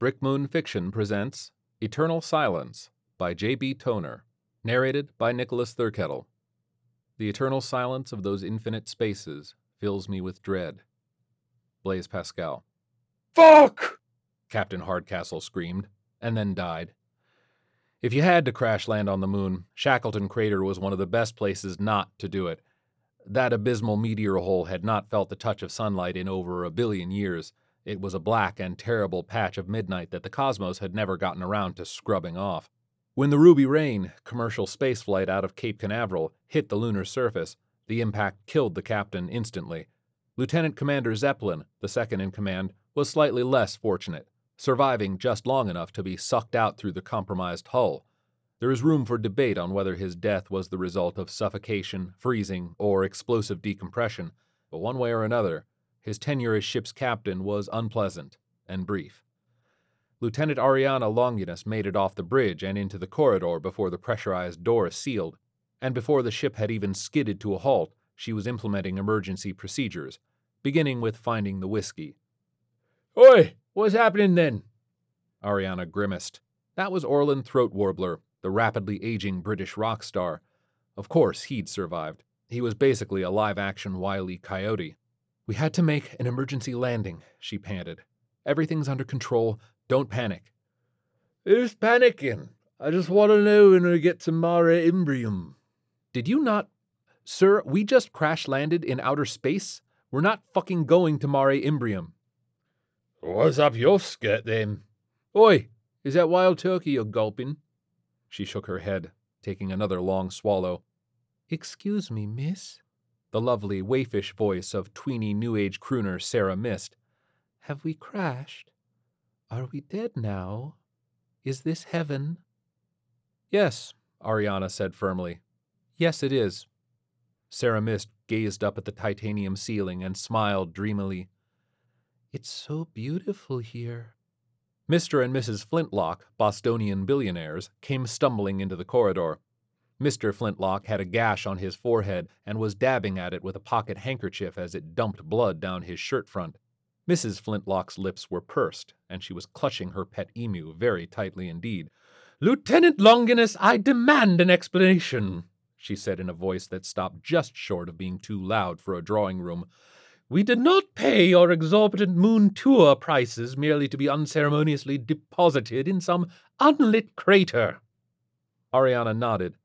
Brick Moon Fiction presents Eternal Silence by J.B. Toner, narrated by Nicholas Thurkettle. The eternal silence of those infinite spaces fills me with dread. Blaise Pascal. Fuck! Captain Hardcastle screamed, and then died. If you had to crash land on the moon, Shackleton Crater was one of the best places not to do it. That abysmal meteor hole had not felt the touch of sunlight in over a billion years. It was a black and terrible patch of midnight that the cosmos had never gotten around to scrubbing off. When the Ruby Rain, commercial spaceflight out of Cape Canaveral, hit the lunar surface, the impact killed the captain instantly. Lieutenant Commander Zeppelin, the second in command, was slightly less fortunate, surviving just long enough to be sucked out through the compromised hull. There is room for debate on whether his death was the result of suffocation, freezing, or explosive decompression, but one way or another, his tenure as ship's captain was unpleasant and brief. Lieutenant Ariana Longinus made it off the bridge and into the corridor before the pressurized door sealed, and before the ship had even skidded to a halt, she was implementing emergency procedures, beginning with finding the whiskey. Oi, what's happening then? Ariana grimaced. That was Orland Throat Warbler, the rapidly aging British rock star. Of course, he'd survived. He was basically a live action Wile E. Coyote. We had to make an emergency landing, she panted. Everything's under control. Don't panic. Who's panicking? I just want to know when we get to Mare Imbrium. Did you not. Sir, we just crash landed in outer space. We're not fucking going to Mare Imbrium. What's up your skirt then? Oi, is that wild turkey you're gulping? She shook her head, taking another long swallow. Excuse me, miss? The lovely, waifish voice of tweeny New Age crooner Sarah Mist. Have we crashed? Are we dead now? Is this heaven? Yes, Ariana said firmly. Yes, it is. Sarah Mist gazed up at the titanium ceiling and smiled dreamily. It's so beautiful here. Mr. and Mrs. Flintlock, Bostonian billionaires, came stumbling into the corridor. Mr. Flintlock had a gash on his forehead and was dabbing at it with a pocket handkerchief as it dumped blood down his shirt front. Mrs. Flintlock's lips were pursed, and she was clutching her pet emu very tightly indeed. Lieutenant Longinus, I demand an explanation, she said in a voice that stopped just short of being too loud for a drawing room. We did not pay your exorbitant moon tour prices merely to be unceremoniously deposited in some unlit crater. Ariana nodded.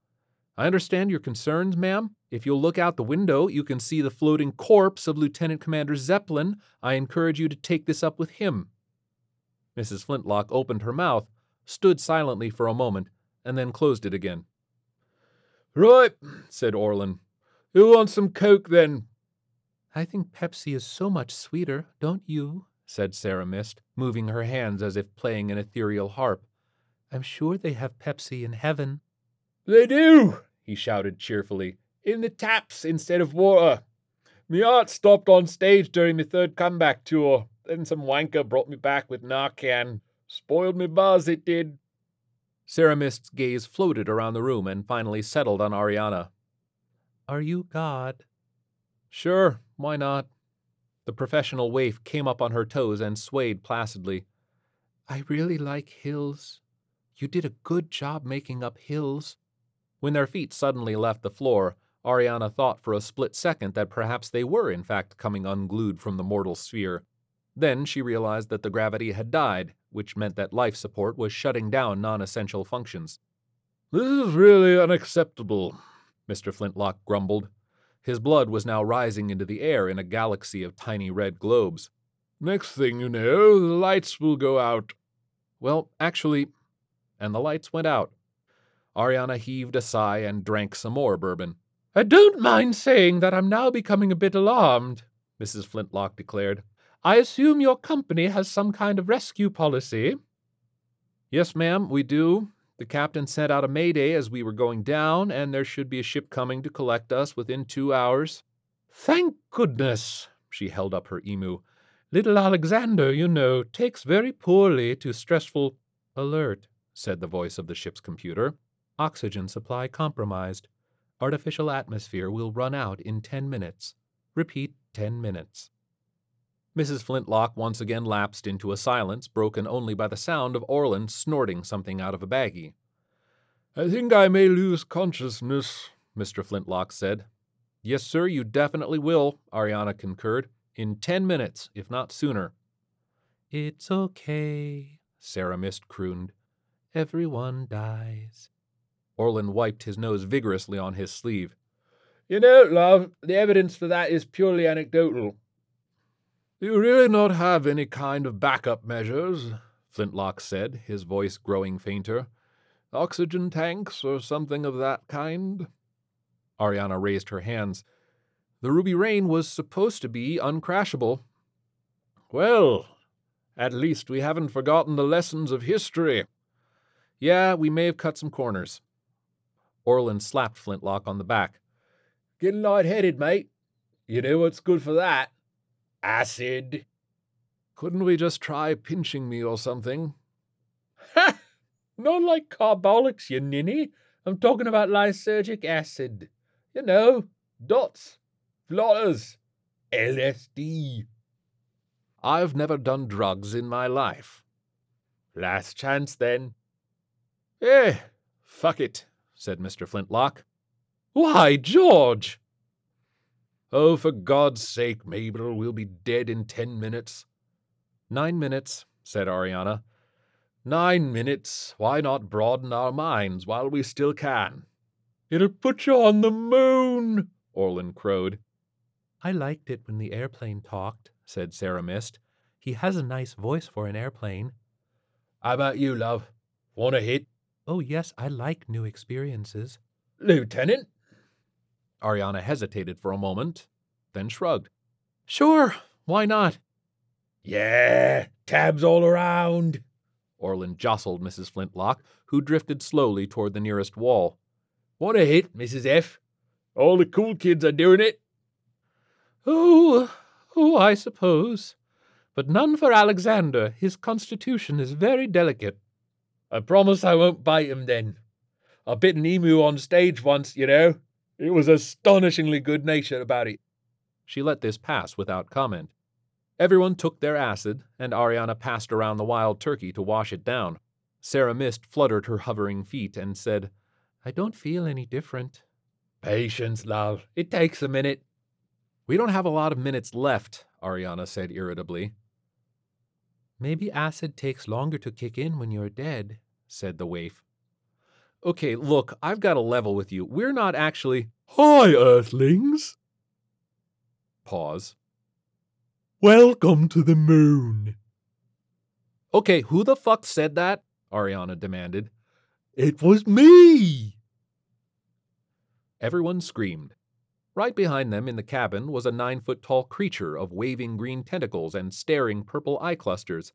I understand your concerns, ma'am. If you'll look out the window, you can see the floating corpse of Lieutenant Commander Zeppelin. I encourage you to take this up with him. Mrs. Flintlock opened her mouth, stood silently for a moment, and then closed it again. Right, said Orland. Who wants some coke then? I think Pepsi is so much sweeter, don't you? said Sarah Mist, moving her hands as if playing an ethereal harp. I'm sure they have Pepsi in heaven. They do, he shouted cheerfully. In the taps instead of water. Me heart stopped on stage during my third comeback tour. Then some wanker brought me back with Narcan. Spoiled me buzz, it did. Sarah Mist's gaze floated around the room and finally settled on Ariana. Are you God? Sure, why not? The professional waif came up on her toes and swayed placidly. I really like hills. You did a good job making up hills. When their feet suddenly left the floor, Ariana thought for a split second that perhaps they were in fact coming unglued from the mortal sphere. Then she realized that the gravity had died, which meant that life support was shutting down non essential functions. This is really unacceptable, Mr. Flintlock grumbled. His blood was now rising into the air in a galaxy of tiny red globes. Next thing you know, the lights will go out. Well, actually, and the lights went out. Ariana heaved a sigh and drank some more bourbon. I don't mind saying that I'm now becoming a bit alarmed, Mrs. Flintlock declared. I assume your company has some kind of rescue policy. Yes, ma'am, we do. The captain sent out a mayday as we were going down, and there should be a ship coming to collect us within two hours. Thank goodness, she held up her emu. Little Alexander, you know, takes very poorly to stressful. Alert, said the voice of the ship's computer. Oxygen supply compromised. Artificial atmosphere will run out in ten minutes. Repeat ten minutes. Mrs. Flintlock once again lapsed into a silence broken only by the sound of Orland snorting something out of a baggie. I think I may lose consciousness, Mr. Flintlock said. Yes, sir, you definitely will, Ariana concurred. In ten minutes, if not sooner. It's okay, Sarah Mist crooned. Everyone dies. Orland wiped his nose vigorously on his sleeve. You know, love, the evidence for that is purely anecdotal. Do you really not have any kind of backup measures? Flintlock said, his voice growing fainter. Oxygen tanks or something of that kind? Ariana raised her hands. The Ruby Rain was supposed to be uncrashable. Well, at least we haven't forgotten the lessons of history. Yeah, we may have cut some corners. Orland slapped Flintlock on the back. Getting light-headed, mate. You know what's good for that? Acid. Couldn't we just try pinching me or something? Ha! Not like carbolics, you ninny. I'm talking about lysergic acid. You know, dots, blotters, LSD. I've never done drugs in my life. Last chance, then. Eh, fuck it, said Mr. Flintlock. Why, George! Oh, for God's sake, Mabel, we'll be dead in ten minutes. Nine minutes, said Ariana. Nine minutes. Why not broaden our minds while we still can? It'll put you on the moon, Orland crowed. I liked it when the airplane talked, said Sarah Mist. He has a nice voice for an airplane. How about you, love? Want a hit? Oh, yes, I like new experiences. Lieutenant? Ariana hesitated for a moment, then shrugged. Sure, why not? Yeah, tabs all around. Orland jostled Mrs. Flintlock, who drifted slowly toward the nearest wall. What a hit, Mrs. F? All the cool kids are doing it. Oh, oh, I suppose. But none for Alexander. His constitution is very delicate. I promise I won't bite him then. I bit an emu on stage once, you know. It was astonishingly good natured about it. She let this pass without comment. Everyone took their acid, and Ariana passed around the wild turkey to wash it down. Sarah Mist fluttered her hovering feet and said, I don't feel any different. Patience, love. It takes a minute. We don't have a lot of minutes left, Ariana said irritably. Maybe acid takes longer to kick in when you're dead, said the waif. Okay, look, I've got a level with you. We're not actually. Hi, Earthlings! Pause. Welcome to the moon. Okay, who the fuck said that? Ariana demanded. It was me! Everyone screamed. Right behind them in the cabin was a nine foot tall creature of waving green tentacles and staring purple eye clusters.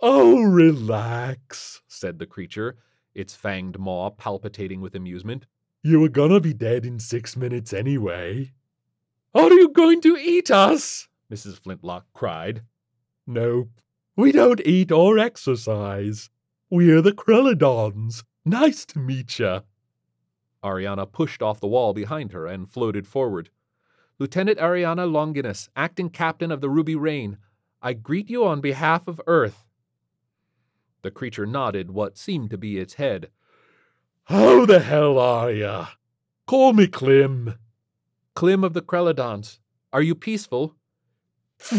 Oh, relax, said the creature, its fanged maw palpitating with amusement. You were gonna be dead in six minutes anyway. Are you going to eat us? Mrs. Flintlock cried. Nope. We don't eat or exercise. We're the Krellodons. Nice to meet ya. Ariana pushed off the wall behind her and floated forward. Lieutenant Ariana Longinus, acting captain of the Ruby Rain, I greet you on behalf of Earth. The creature nodded what seemed to be its head. How the hell are ya? Call me Klim. Klim of the Krellodons. Are you peaceful?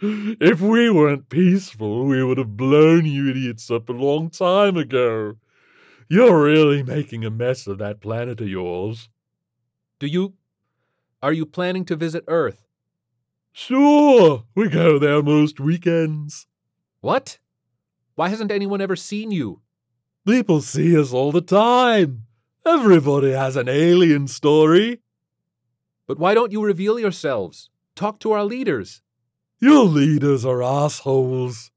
if we weren't peaceful, we would have blown you idiots up a long time ago. You're really making a mess of that planet of yours. Do you. Are you planning to visit Earth? Sure, we go there most weekends. What? Why hasn't anyone ever seen you? People see us all the time. Everybody has an alien story. But why don't you reveal yourselves? Talk to our leaders. Your leaders are assholes.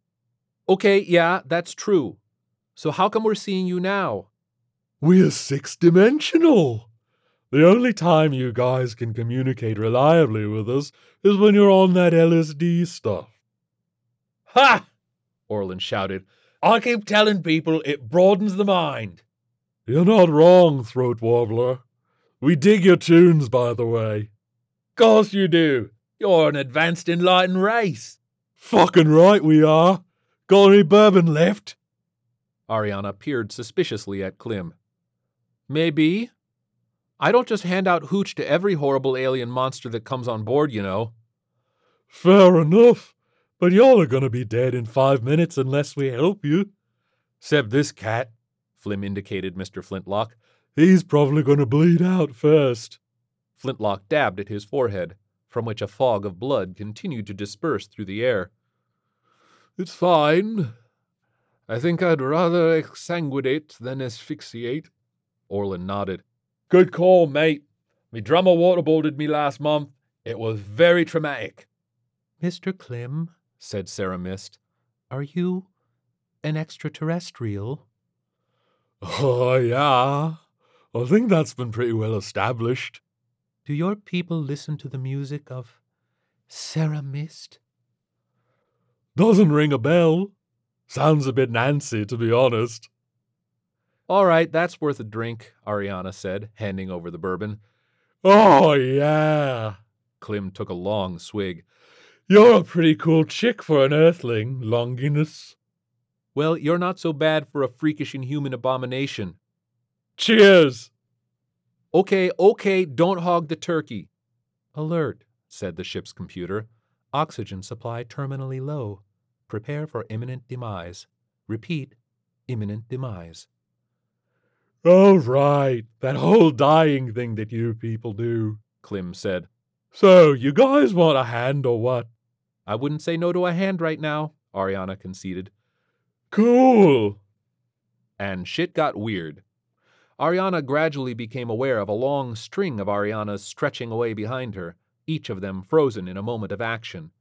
Okay, yeah, that's true. So how come we're seeing you now? We're six dimensional. The only time you guys can communicate reliably with us is when you're on that LSD stuff. Ha! Orland shouted. I keep telling people it broadens the mind. You're not wrong, Throat Warbler. We dig your tunes, by the way. Course you do. You're an advanced enlightened race. Fucking right we are. Got any bourbon left? Ariana peered suspiciously at Klim. Maybe. I don't just hand out hooch to every horrible alien monster that comes on board, you know. Fair enough. But y'all are gonna be dead in five minutes unless we help you. Except this cat, Klim indicated Mr. Flintlock. He's probably gonna bleed out first. Flintlock dabbed at his forehead, from which a fog of blood continued to disperse through the air. It's fine. I think I'd rather exsanguinate than asphyxiate. Orland nodded. Good call, mate. Me drummer waterboarded me last month. It was very traumatic. Mr. Klim, said Sarah Mist, are you an extraterrestrial? Oh, yeah. I think that's been pretty well established. Do your people listen to the music of Sarah Mist? Doesn't ring a bell. Sounds a bit Nancy, to be honest. All right, that's worth a drink, Ariana said, handing over the bourbon. Oh, yeah. Klim took a long swig. You're a pretty cool chick for an earthling, Longinus. Well, you're not so bad for a freakish inhuman abomination. Cheers! Okay, okay, don't hog the turkey. Alert, said the ship's computer. Oxygen supply terminally low. Prepare for imminent demise. Repeat, imminent demise. Oh, right, that whole dying thing that you people do, Klim said. So, you guys want a hand or what? I wouldn't say no to a hand right now, Ariana conceded. Cool. And shit got weird. Ariana gradually became aware of a long string of Arianas stretching away behind her, each of them frozen in a moment of action.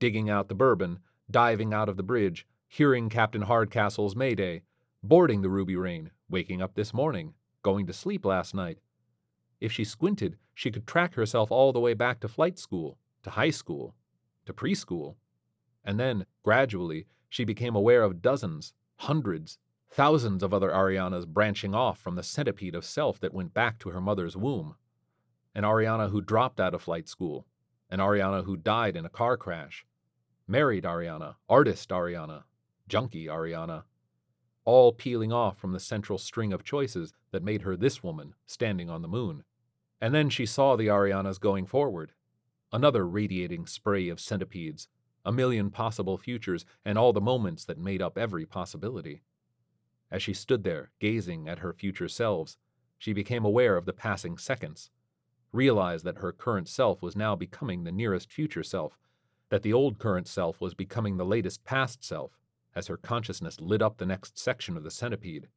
Digging out the bourbon, diving out of the bridge, hearing Captain Hardcastle's mayday, boarding the Ruby Rain, waking up this morning, going to sleep last night. If she squinted, she could track herself all the way back to flight school, to high school, to preschool. And then, gradually, she became aware of dozens, hundreds, thousands of other Arianas branching off from the centipede of self that went back to her mother's womb. An Ariana who dropped out of flight school, an Ariana who died in a car crash, married Ariana, artist Ariana, junkie Ariana, all peeling off from the central string of choices that made her this woman standing on the moon. And then she saw the Arianas going forward, another radiating spray of centipedes, a million possible futures, and all the moments that made up every possibility. As she stood there, gazing at her future selves, she became aware of the passing seconds, realized that her current self was now becoming the nearest future self, that the old current self was becoming the latest past self, as her consciousness lit up the next section of the centipede.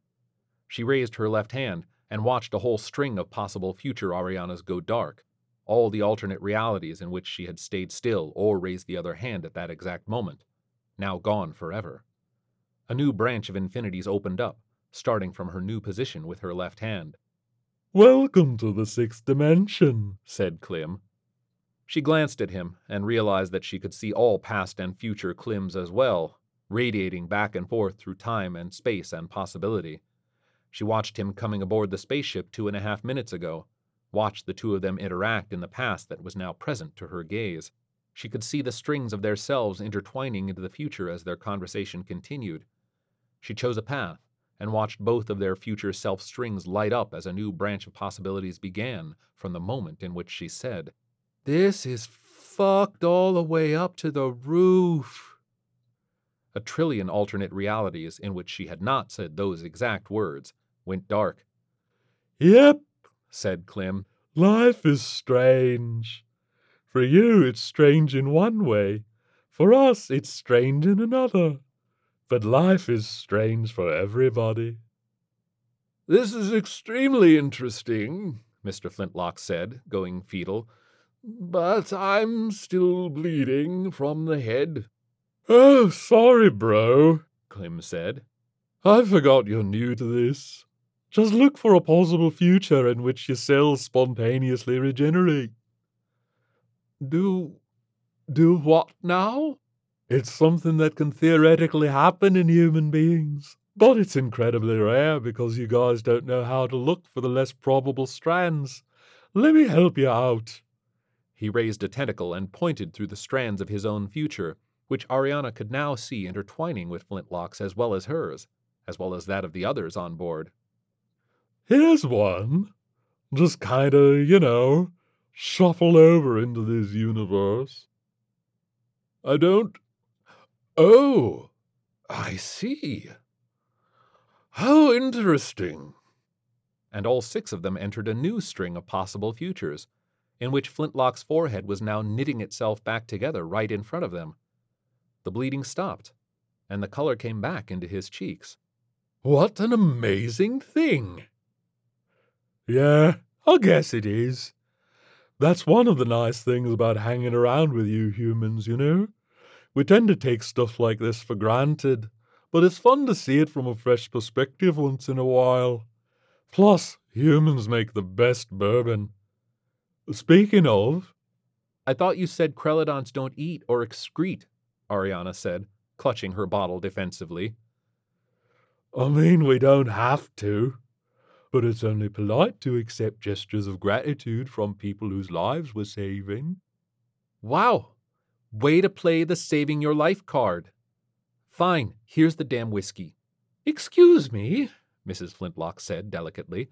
She raised her left hand and watched a whole string of possible future Arianas go dark, all the alternate realities in which she had stayed still or raised the other hand at that exact moment, now gone forever. A new branch of infinities opened up, starting from her new position with her left hand. Welcome to the sixth dimension, said Klim. She glanced at him and realized that she could see all past and future Klims as well, radiating back and forth through time and space and possibility. She watched him coming aboard the spaceship two and a half minutes ago, watched the two of them interact in the past that was now present to her gaze. She could see the strings of their selves intertwining into the future as their conversation continued. She chose a path and watched both of their future self strings light up as a new branch of possibilities began from the moment in which she said, This is fucked all the way up to the roof. A trillion alternate realities in which she had not said those exact words went dark. Yep, said Klim. Life is strange. For you, it's strange in one way. For us, it's strange in another. But life is strange for everybody. This is extremely interesting, Mr. Flintlock said, going fetal. But I'm still bleeding from the head. Oh, sorry, bro, Klim said. I forgot you're new to this. Just look for a possible future in which your cells spontaneously regenerate. Do. do what now? It's something that can theoretically happen in human beings, but it's incredibly rare because you guys don't know how to look for the less probable strands. Let me help you out. He raised a tentacle and pointed through the strands of his own future, which Ariana could now see intertwining with Flintlock's as well as hers, as well as that of the others on board. Here's one. Just kinda, you know, shuffle over into this universe. I don't. Oh, I see. How interesting. And all six of them entered a new string of possible futures, in which Flintlock's forehead was now knitting itself back together right in front of them. The bleeding stopped, and the color came back into his cheeks. What an amazing thing! Yeah, I guess it is. That's one of the nice things about hanging around with you humans, you know? We tend to take stuff like this for granted, but it's fun to see it from a fresh perspective once in a while. Plus, humans make the best bourbon. Speaking of. I thought you said Krellodons don't eat or excrete, Ariana said, clutching her bottle defensively. I mean, we don't have to, but it's only polite to accept gestures of gratitude from people whose lives we're saving. Wow, way to play the saving your life card. Fine, here's the damn whiskey. Excuse me, Mrs. Flintlock said delicately.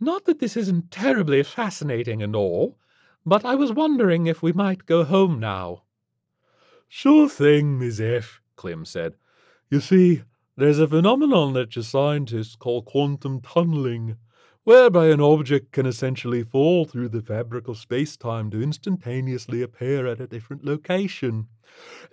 Not that this isn't terribly fascinating and all, but I was wondering if we might go home now. Sure thing, Miss F, Klim said. You see, there's a phenomenon that your scientists call quantum tunneling, whereby an object can essentially fall through the fabric of space-time to instantaneously appear at a different location.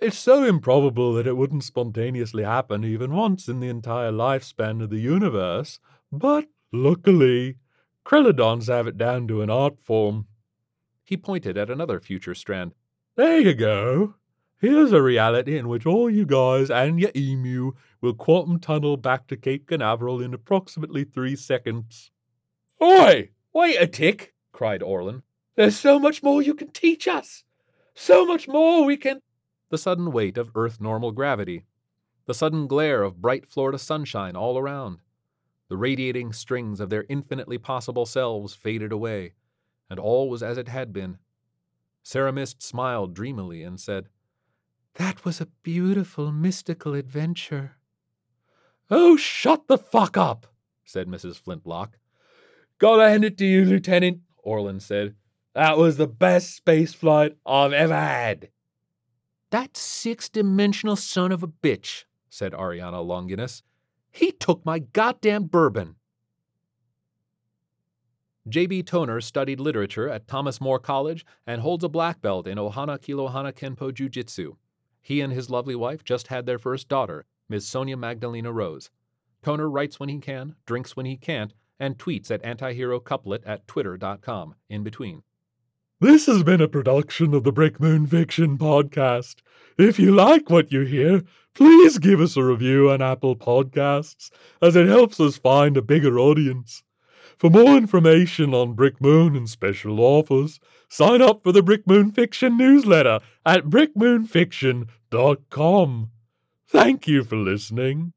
It's so improbable that it wouldn't spontaneously happen even once in the entire lifespan of the universe, but luckily, Krellodons have it down to an art form. He pointed at another future strand. There you go. Here's a reality in which all you guys and your emu will quantum tunnel back to Cape Canaveral in approximately three seconds. Oi! Wait a tick! cried Orland. There's so much more you can teach us! So much more we can. The sudden weight of Earth normal gravity, the sudden glare of bright Florida sunshine all around, the radiating strings of their infinitely possible selves faded away, and all was as it had been. Sarah Mist smiled dreamily and said, That was a beautiful mystical adventure. Oh, shut the fuck up, said Mrs. Flintlock. Gotta hand it to you, Lieutenant, Orland said. That was the best space flight I've ever had. That six dimensional son of a bitch, said Ariana Longinus. He took my goddamn bourbon. J.B. Toner studied literature at Thomas More College and holds a black belt in Ohana Kilohana Kenpo Jiu Jitsu. He and his lovely wife just had their first daughter, Ms. Sonia Magdalena Rose. Toner writes when he can, drinks when he can't, and tweets at antihero couplet at twitter.com in between. This has been a production of the Brick Moon Fiction Podcast. If you like what you hear, please give us a review on Apple Podcasts, as it helps us find a bigger audience. For more information on Brick Moon and special offers, sign up for the Brick Moon Fiction newsletter at brickmoonfiction.com. Thank you for listening.